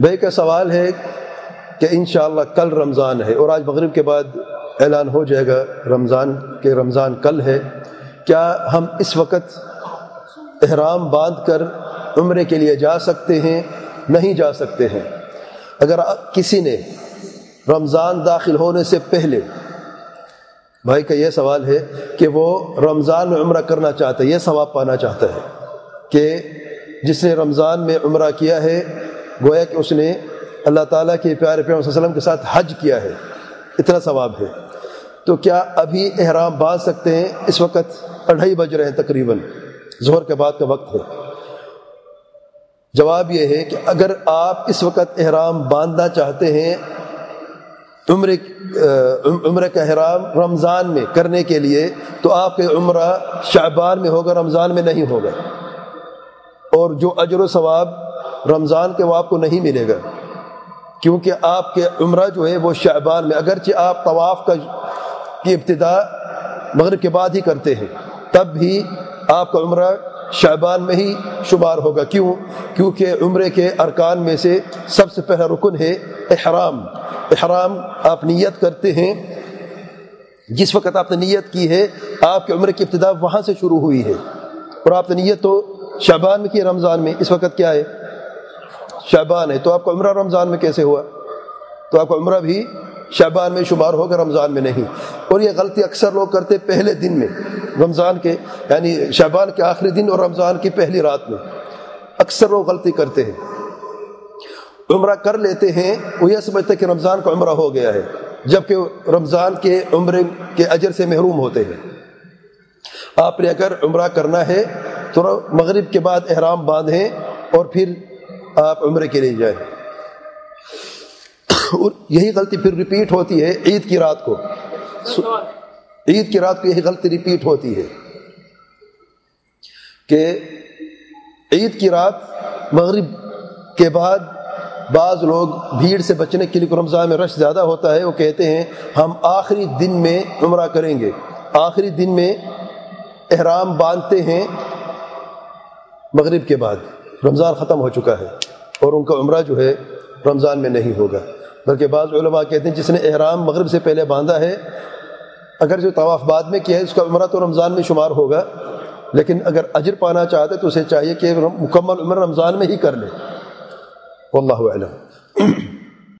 بھائی کا سوال ہے کہ انشاءاللہ کل رمضان ہے اور آج مغرب کے بعد اعلان ہو جائے گا رمضان کہ رمضان کل ہے۔ کیا ہم اس وقت احرام باندھ کر عمرے کے لیے جا سکتے ہیں؟ نہیں جا سکتے ہیں۔ اگر کسی نے رمضان داخل ہونے سے پہلے، بھائی کا یہ سوال ہے کہ وہ رمضان میں عمرہ کرنا چاہتا ہے، یہ ثواب پانا چاہتا ہے کہ جس نے رمضان میں عمرہ کیا ہے گویا کہ اس نے اللہ تعالیٰ کے پیارے پیار وسلم کے ساتھ حج کیا ہے۔ اتنا ثواب ہے۔ تو کیا ابھی احرام باندھ سکتے ہیں؟ اس وقت اڑھائی بج رہے ہیں تقریباً۔ ظہر کے بعد کا وقت ہے۔ جواب یہ ہے کہ اگر آپ اس وقت احرام باندھنا چاہتے ہیں عمر عمر کا احرام رمضان میں کرنے کے لیے، تو آپ کے عمرہ شعبان میں ہوگا، رمضان میں نہیں ہوگا۔ اور جو اجر و ثواب رمضان کے وہ آپ کو نہیں ملے گا۔ کیونکہ آپ کے عمرہ جو ہے وہ شعبان میں، اگرچہ آپ طواف کا کی ابتدا مغرب کے بعد ہی کرتے ہیں، تب بھی آپ کا عمرہ شعبان میں ہی شمار ہوگا۔ کیوں؟ کیونکہ عمرے کے ارکان میں سے سب سے پہلا رکن ہے احرام۔ احرام آپ نیت کرتے ہیں۔ جس وقت آپ نے نیت کی ہے، آپ کے عمرے کی ابتدا وہاں سے شروع ہوئی ہے۔ اور آپ نے نیت تو شعبان میں کی رمضان میں۔ اس وقت کیا ہے؟ شعبان ہے تو آپ کا عمرہ رمضان میں کیسے ہوا؟ تو آپ کا عمرہ بھی شعبان میں شمار ہوگا، رمضان میں نہیں۔ اور یہ غلطی اکثر لوگ کرتے پہلے دن میں، رمضان کے یعنی شعبان کے آخری دن اور رمضان کی پہلی رات میں۔ اکثر لوگ غلطی کرتے ہیں۔ عمرہ کر لیتے ہیں، وہ یہ سمجھتے کہ رمضان کا عمرہ ہو گیا ہے، جبکہ رمضان کے عمرے کے اجر سے محروم ہوتے ہیں۔ آپ نے اگر عمرہ کرنا ہے تو مغرب کے بعد احرام باندھیں اور پھر آپ عمرے کے لیے جائیں۔ اور یہی غلطی پھر ریپیٹ ہوتی ہے عید کی رات کو۔ عید کی رات کو یہی غلطی ریپیٹ ہوتی ہے کہ عید کی رات مغرب کے بعد بعض لوگ بھیڑ سے بچنے کے لیے رمضان میں رش زیادہ ہوتا ہے، وہ کہتے ہیں، ہم آخری دن میں عمرہ کریں گے۔ آخری دن میں احرام باندھتے ہیں مغرب کے بعد۔ رمضان ختم ہو چکا ہے اور ان کا عمرہ جو ہے رمضان میں نہیں ہوگا۔ بلکہ بعض علماء کہتے ہیں جس نے احرام مغرب سے پہلے باندھا ہے، اگر جو طواف بعد میں کیا ہے، اس کا عمرہ تو رمضان میں شمار ہوگا۔ لیکن اگر اجر پانا چاہتے تو اسے چاہیے کہ مکمل عمر رمضان میں ہی کر لے۔ واللہ علم